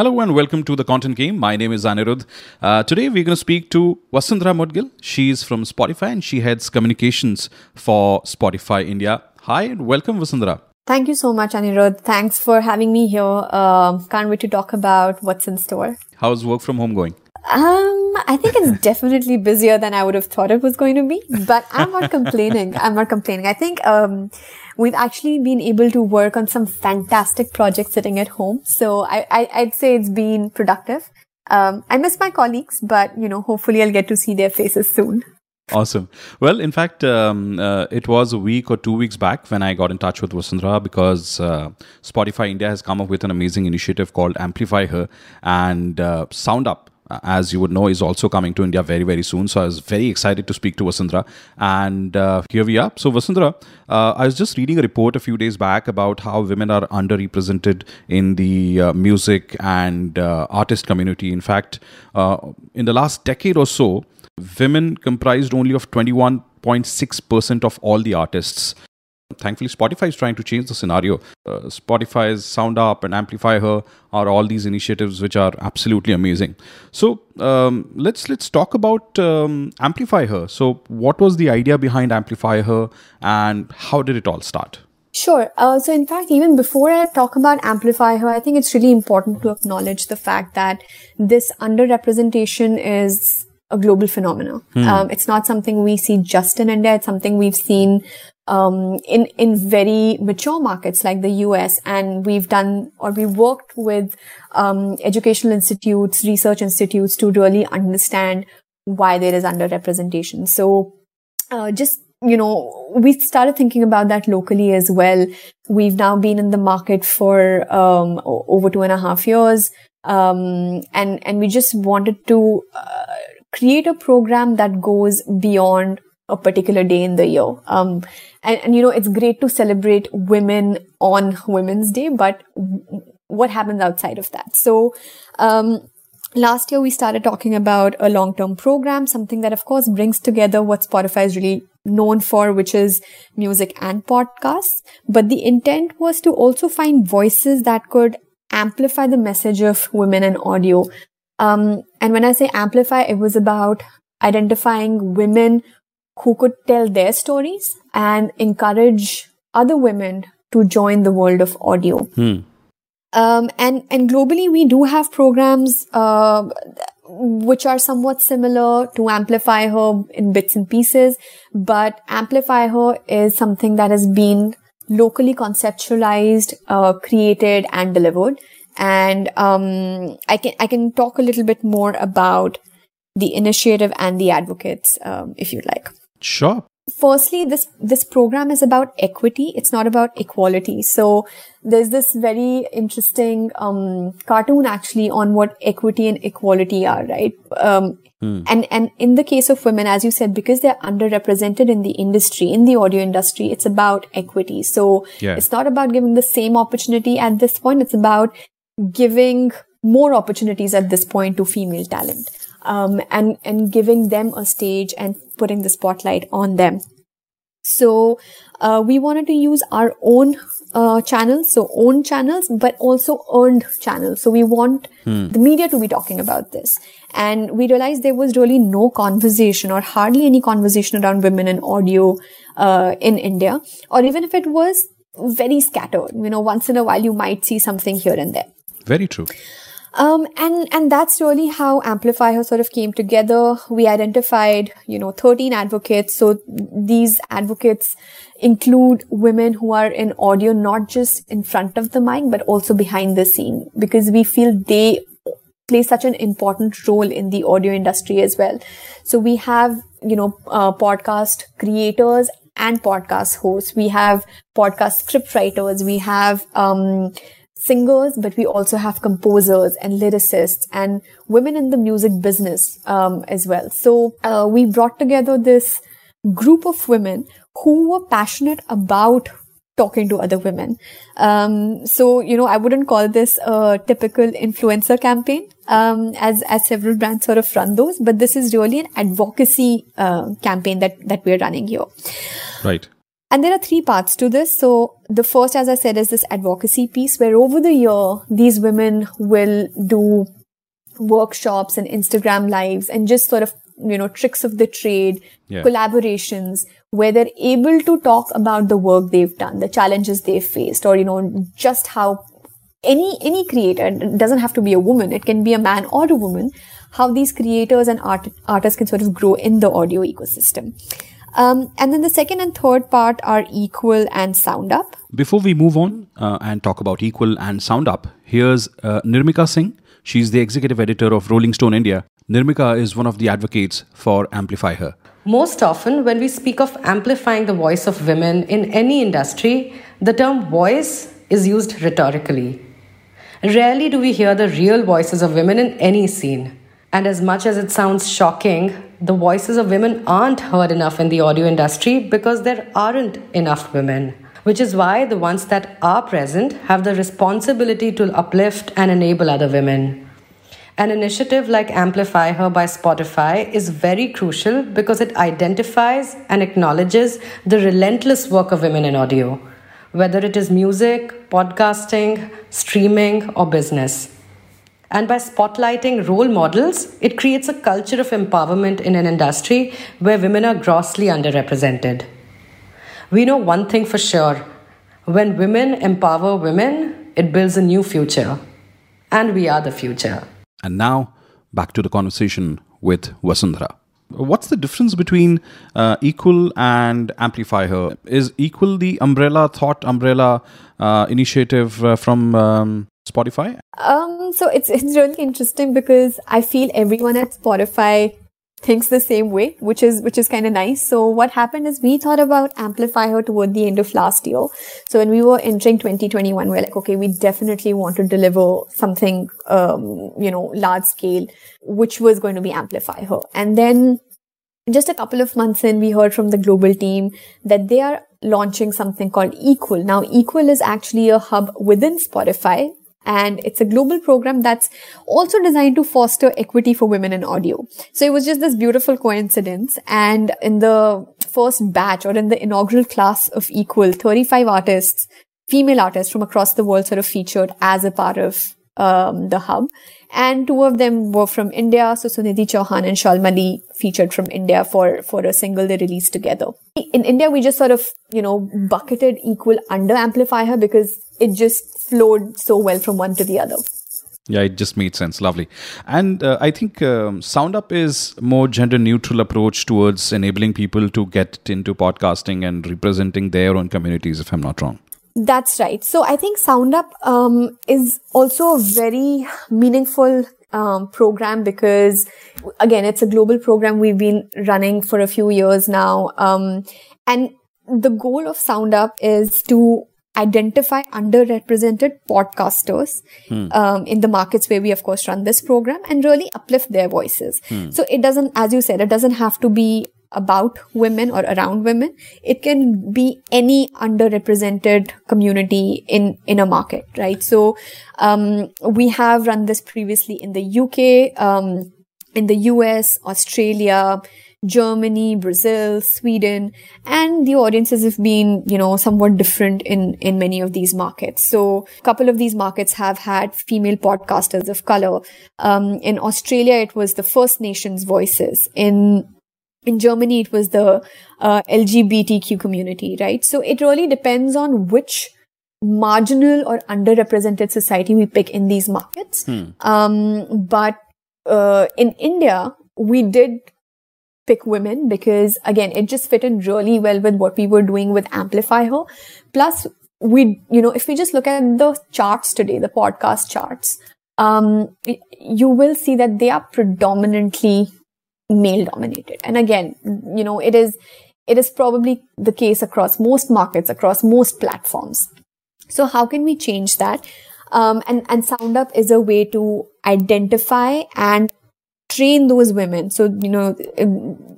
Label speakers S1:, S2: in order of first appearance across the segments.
S1: Hello and welcome to the Content Game. My name is Anirudh. Uh, today we're going to speak to Vasundhara Mudgil. She's from Spotify and she heads communications for Spotify India. Hi and welcome, Vasundhara.
S2: Thank you so much, Anirudh. Thanks for having me here. Uh, can't wait to talk about what's in store.
S1: How's work from home going?
S2: Um, I think it's definitely busier than I would have thought it was going to be, but I'm not complaining. I'm not complaining. I think, um, we've actually been able to work on some fantastic projects sitting at home. So I, I would say it's been productive. Um, I miss my colleagues, but you know, hopefully I'll get to see their faces soon.
S1: Awesome. Well, in fact, um, uh, it was a week or two weeks back when I got in touch with Vasundhara because uh, Spotify India has come up with an amazing initiative called Amplify Her and uh, Sound Up as you would know, is also coming to India very, very soon. So I was very excited to speak to Vasundhara. And uh, here we are. So, Vasundhara, uh, I was just reading a report a few days back about how women are underrepresented in the uh, music and uh, artist community. In fact, uh, in the last decade or so, women comprised only of 21.6% of all the artists thankfully spotify is trying to change the scenario uh, spotify's sound up and amplify her are all these initiatives which are absolutely amazing so um, let's let's talk about um, amplify her so what was the idea behind amplify her and how did it all start
S2: Sure. Uh, so, in fact, even before I talk about Amplify Her, I think it's really important to acknowledge the fact that this underrepresentation is a global phenomenon. Hmm. Um, it's not something we see just in India. It's something we've seen um, in in very mature markets like the US, and we've done or we worked with um, educational institutes, research institutes to really understand why there is underrepresentation. So, uh, just you know, we started thinking about that locally as well. We've now been in the market for um, over two and a half years, um, and and we just wanted to uh, create a program that goes beyond a particular day in the year. Um, and, and, you know, it's great to celebrate women on Women's Day, but what happens outside of that? So, um, last year we started talking about a long-term program, something that of course brings together what Spotify is really known for, which is music and podcasts. But the intent was to also find voices that could amplify the message of women in audio. Um, and when I say amplify, it was about identifying women who could tell their stories and encourage other women to join the world of audio. Hmm. Um, and and globally, we do have programs uh, which are somewhat similar to Amplify Her in bits and pieces, but Amplify Her is something that has been locally conceptualized, uh, created, and delivered. And um, I can I can talk a little bit more about the initiative and the advocates, um, if you'd like.
S1: Sure.
S2: Firstly, this this program is about equity. It's not about equality. So there's this very interesting um, cartoon actually on what equity and equality are, right? Um, hmm. And and in the case of women, as you said, because they're underrepresented in the industry, in the audio industry, it's about equity. So yeah. it's not about giving the same opportunity at this point. It's about giving more opportunities at this point to female talent um, and and giving them a stage and putting the spotlight on them. So uh, we wanted to use our own uh, channels, so own channels, but also earned channels. So we want hmm. the media to be talking about this. And we realized there was really no conversation or hardly any conversation around women in audio uh, in India, or even if it was very scattered. You know, once in a while you might see something here and there.
S1: Very true.
S2: Um, and, and that's really how Amplify Her sort of came together. We identified, you know, 13 advocates. So these advocates include women who are in audio, not just in front of the mic, but also behind the scene because we feel they play such an important role in the audio industry as well. So we have, you know, uh, podcast creators and podcast hosts. We have podcast script writers. We have, um, singers, but we also have composers and lyricists and women in the music business um, as well. So uh, we brought together this group of women who were passionate about talking to other women. Um, so you know, I wouldn't call this a typical influencer campaign, um, as as several brands sort of run those, but this is really an advocacy uh, campaign that that we're running here.
S1: Right.
S2: And there are three parts to this. So the first, as I said, is this advocacy piece where over the year, these women will do workshops and Instagram lives and just sort of, you know, tricks of the trade, yeah. collaborations where they're able to talk about the work they've done, the challenges they've faced, or, you know, just how any, any creator, doesn't have to be a woman, it can be a man or a woman, how these creators and art, artists can sort of grow in the audio ecosystem. Um, and then the second and third part are Equal and Sound Up.
S1: Before we move on uh, and talk about Equal and Sound Up, here's uh, Nirmika Singh. She's the executive editor of Rolling Stone India. Nirmika is one of the advocates for Amplify Her.
S3: Most often, when we speak of amplifying the voice of women in any industry, the term voice is used rhetorically. Rarely do we hear the real voices of women in any scene. And as much as it sounds shocking, the voices of women aren't heard enough in the audio industry because there aren't enough women. Which is why the ones that are present have the responsibility to uplift and enable other women. An initiative like Amplify Her by Spotify is very crucial because it identifies and acknowledges the relentless work of women in audio, whether it is music, podcasting, streaming, or business. And by spotlighting role models, it creates a culture of empowerment in an industry where women are grossly underrepresented. We know one thing for sure when women empower women, it builds a new future. And we are the future.
S1: And now, back to the conversation with Vasundhara. What's the difference between uh, Equal and Amplify Her? Is Equal the umbrella, thought umbrella uh, initiative uh, from um, Spotify?
S2: Um, so it's it's really interesting because I feel everyone at Spotify thinks the same way, which is which is kind of nice. So what happened is we thought about Amplify Her toward the end of last year. So when we were entering 2021, we are like, okay, we definitely want to deliver something, um, you know, large scale, which was going to be Amplify Her. And then just a couple of months in, we heard from the global team that they are launching something called Equal. Now, Equal is actually a hub within Spotify and it's a global program that's also designed to foster equity for women in audio. So it was just this beautiful coincidence. And in the first batch or in the inaugural class of Equal, 35 artists, female artists from across the world sort of featured as a part of um, the hub. And two of them were from India. So Sunidhi Chauhan and Shalmali featured from India for, for a single they released together. In India, we just sort of, you know, bucketed equal under Amplify Her because it just flowed so well from one to the other.
S1: Yeah, it just made sense. Lovely. And uh, I think um, SoundUp is more gender neutral approach towards enabling people to get into podcasting and representing their own communities, if I'm not wrong.
S2: That's right. So I think SoundUp um, is also a very meaningful um, program because, again, it's a global program we've been running for a few years now. Um, and the goal of SoundUp is to identify underrepresented podcasters hmm. um, in the markets where we of course run this program and really uplift their voices hmm. so it doesn't as you said it doesn't have to be about women or around women it can be any underrepresented community in in a market right so um, we have run this previously in the uk um, in the us australia Germany, Brazil, Sweden, and the audiences have been, you know, somewhat different in, in many of these markets. So a couple of these markets have had female podcasters of color. Um, in Australia, it was the First Nations voices. In in Germany, it was the uh, LGBTQ community, right? So it really depends on which marginal or underrepresented society we pick in these markets. Hmm. Um, but uh, in India, we did pick women because again, it just fit in really well with what we were doing with Amplify Her. Plus, we, you know, if we just look at the charts today, the podcast charts, um, you will see that they are predominantly male dominated. And again, you know, it is, it is probably the case across most markets, across most platforms. So how can we change that? Um, and, and SoundUp is a way to identify and train those women. So, you know,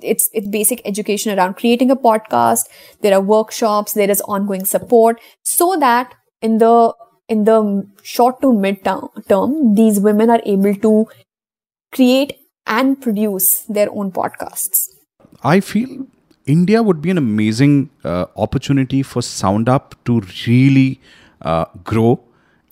S2: it's, it's basic education around creating a podcast. There are workshops. There is ongoing support so that in the, in the short to mid term, these women are able to create and produce their own podcasts.
S1: I feel India would be an amazing uh, opportunity for SoundUp to really uh, grow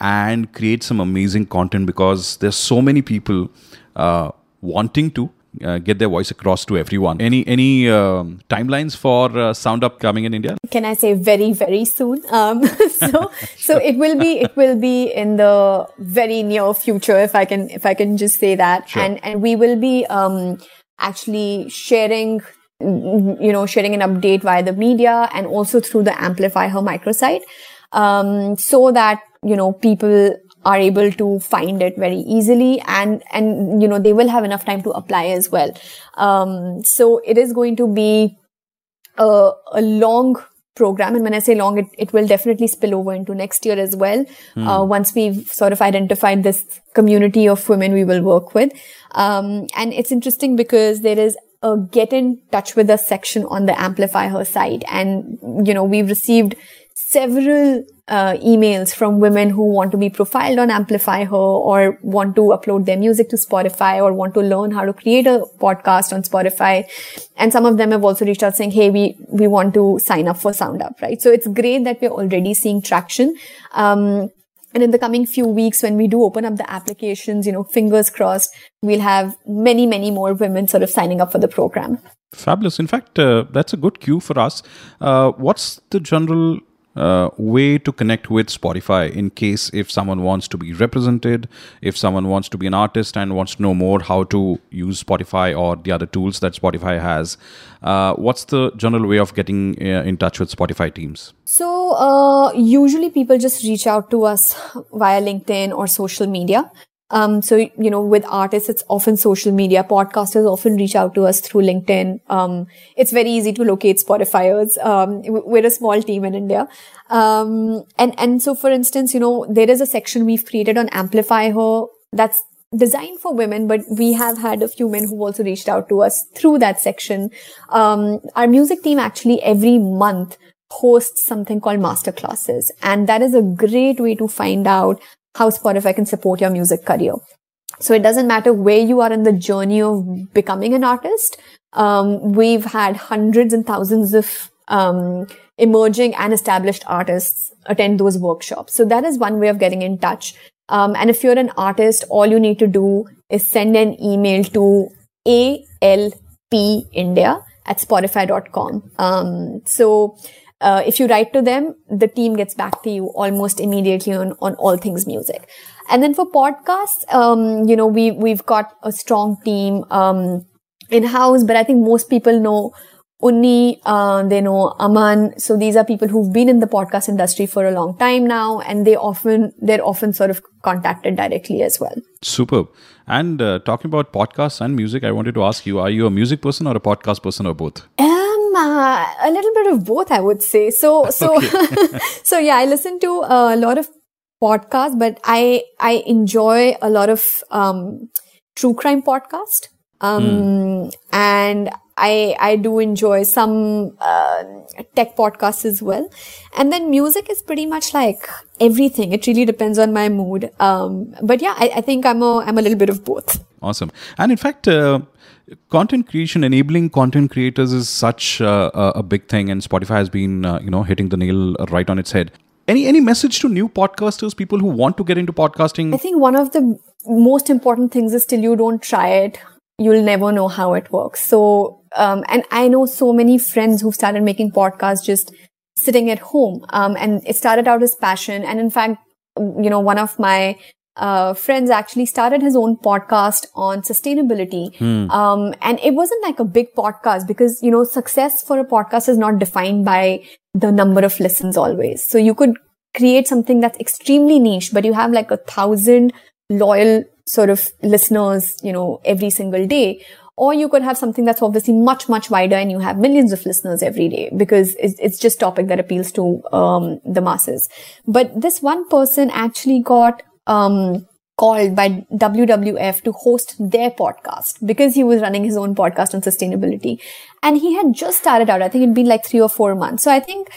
S1: and create some amazing content because there's so many people uh, wanting to uh, get their voice across to everyone. Any any um, timelines for uh, SoundUp coming in India?
S2: Can I say very very soon? Um, so so it will be it will be in the very near future if I can if I can just say that.
S1: Sure.
S2: And and we will be um, actually sharing you know sharing an update via the media and also through the Amplify Her microsite um, so that you know people are able to find it very easily and and you know they will have enough time to apply as well. Um, so it is going to be a, a long program. And when i say long it, it will definitely spill over into next year as well. Uh, once we've sort of identified this community of women we will work with. Um, and it's interesting because there is a get in touch with us section on the amplify her site. And you know we've received several uh, emails from women who want to be profiled on Amplify Her or want to upload their music to Spotify or want to learn how to create a podcast on Spotify. And some of them have also reached out saying, Hey, we, we want to sign up for SoundUp, right? So it's great that we're already seeing traction. Um, and in the coming few weeks, when we do open up the applications, you know, fingers crossed, we'll have many, many more women sort of signing up for the program.
S1: Fabulous. In fact, uh, that's a good cue for us. Uh, what's the general uh, way to connect with Spotify in case if someone wants to be represented, if someone wants to be an artist and wants to know more how to use Spotify or the other tools that Spotify has. Uh, what's the general way of getting uh, in touch with Spotify teams?
S2: So, uh, usually people just reach out to us via LinkedIn or social media. Um, so, you know, with artists, it's often social media. Podcasters often reach out to us through LinkedIn. Um, it's very easy to locate Spotifyers. Um, we're a small team in India. Um, and, and so, for instance, you know, there is a section we've created on Amplify Her that's designed for women, but we have had a few men who've also reached out to us through that section. Um, our music team actually every month hosts something called master classes. And that is a great way to find out how Spotify can support your music career. So it doesn't matter where you are in the journey of becoming an artist. Um, we've had hundreds and thousands of um, emerging and established artists attend those workshops. So that is one way of getting in touch. Um, and if you're an artist, all you need to do is send an email to alpindia at spotify.com. Um, so uh, if you write to them, the team gets back to you almost immediately on, on all things music. And then for podcasts, um, you know, we, we've got a strong team, um, in house, but I think most people know Unni, uh, they know Aman. So these are people who've been in the podcast industry for a long time now, and they often, they're often sort of contacted directly as well.
S1: Superb. And uh, talking about podcasts and music, I wanted to ask you: Are you a music person or a podcast person or both?
S2: Um, uh, a little bit of both, I would say. So, so, so yeah, I listen to a lot of podcasts, but I I enjoy a lot of um, true crime podcast. Um, mm. and I, I do enjoy some uh, tech podcasts as well. And then music is pretty much like everything. It really depends on my mood. Um, but yeah, I, I, think I'm a, I'm a little bit of both.
S1: Awesome. And in fact, uh, content creation, enabling content creators is such uh, a big thing. And Spotify has been, uh, you know, hitting the nail right on its head. Any, any message to new podcasters, people who want to get into podcasting?
S2: I think one of the most important things is till you don't try it, you'll never know how it works. So, um, and I know so many friends who've started making podcasts just sitting at home. Um, and it started out as passion. And in fact, you know, one of my uh, friends actually started his own podcast on sustainability.
S1: Hmm.
S2: Um, and it wasn't like a big podcast because, you know, success for a podcast is not defined by the number of listens always. So you could create something that's extremely niche, but you have like a thousand loyal sort of listeners, you know, every single day. Or you could have something that's obviously much, much wider and you have millions of listeners every day because it's, it's just topic that appeals to, um, the masses. But this one person actually got, um, called by WWF to host their podcast because he was running his own podcast on sustainability. And he had just started out. I think it'd been like three or four months. So I think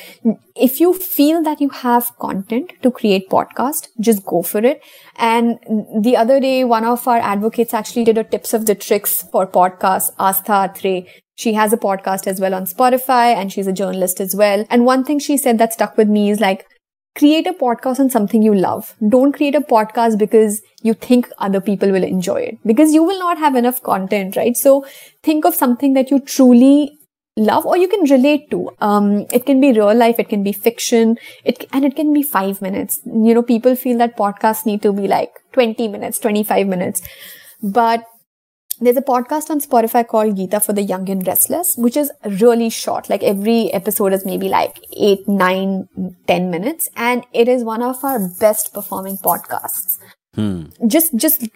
S2: if you feel that you have content to create podcast, just go for it. And the other day, one of our advocates actually did a tips of the tricks for podcast, Aastha Atray. She has a podcast as well on Spotify and she's a journalist as well. And one thing she said that stuck with me is like, create a podcast on something you love. Don't create a podcast because you think other people will enjoy it because you will not have enough content, right? So think of something that you truly love or you can relate to. Um, it can be real life, it can be fiction, it, and it can be five minutes. You know, people feel that podcasts need to be like 20 minutes, 25 minutes. But there's a podcast on Spotify called Gita for the Young and Restless, which is really short. Like every episode is maybe like eight, nine, ten minutes. And it is one of our best performing podcasts. Hmm. Just, just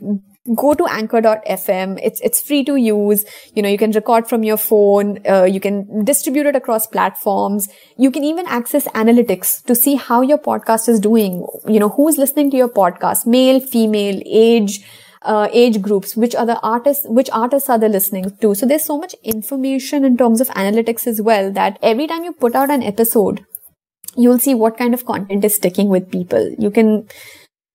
S2: go to anchor.fm. It's, it's free to use. You know, you can record from your phone. Uh, you can distribute it across platforms. You can even access analytics to see how your podcast is doing. You know, who's listening to your podcast? Male, female, age, uh, age groups, which other artists, which artists are they listening to? So there's so much information in terms of analytics as well that every time you put out an episode, you'll see what kind of content is sticking with people. You can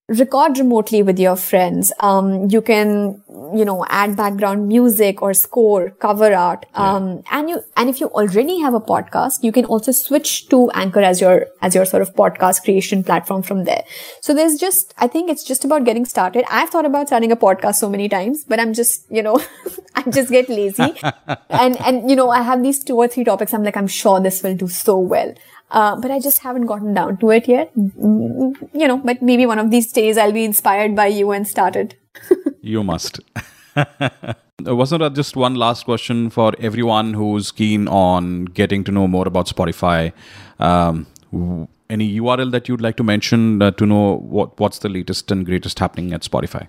S2: record remotely with your friends. Um, you can, you know, add background music or score, cover art. Um, and you, and if you already have a podcast, you can also switch to Anchor as your, as your sort of podcast creation platform from there. So there's just, I think it's just about getting started. I've thought about starting a podcast so many times, but I'm just, you know, I just get lazy. and, and, you know, I have these two or three topics. I'm like, I'm sure this will do so well. Uh, but I just haven't gotten down to it yet. Mm, you know, but maybe one of these days I'll be inspired by you and start it.
S1: you must. Vasundhara just one last question for everyone who's keen on getting to know more about Spotify? Um, any URL that you'd like to mention uh, to know what, what's the latest and greatest happening at Spotify?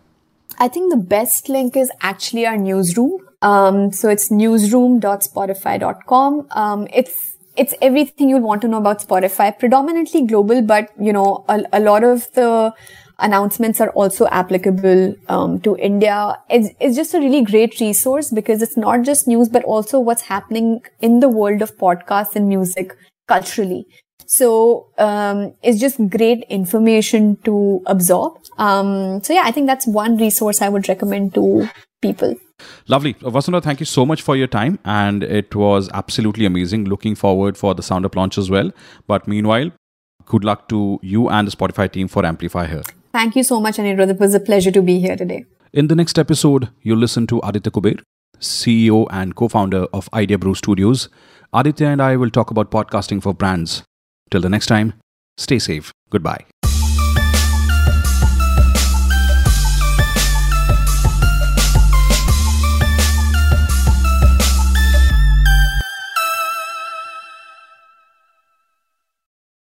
S2: I think the best link is actually our newsroom. Um, so it's newsroom.spotify.com. Um, it's it's everything you'd want to know about Spotify, predominantly global, but you know, a, a lot of the announcements are also applicable um, to India. It's, it's just a really great resource because it's not just news, but also what's happening in the world of podcasts and music culturally. So um, it's just great information to absorb. Um, so yeah, I think that's one resource I would recommend to people.
S1: Lovely. Vasudha, thank you so much for your time. And it was absolutely amazing. Looking forward for the sound SoundUp launch as well. But meanwhile, good luck to you and the Spotify team for Amplify Her.
S2: Thank you so much, Anirudh. It was a pleasure to be here today.
S1: In the next episode, you'll listen to Aditya Kuber, CEO and co founder of Idea Brew Studios. Aditya and I will talk about podcasting for brands. Till the next time, stay safe. Goodbye.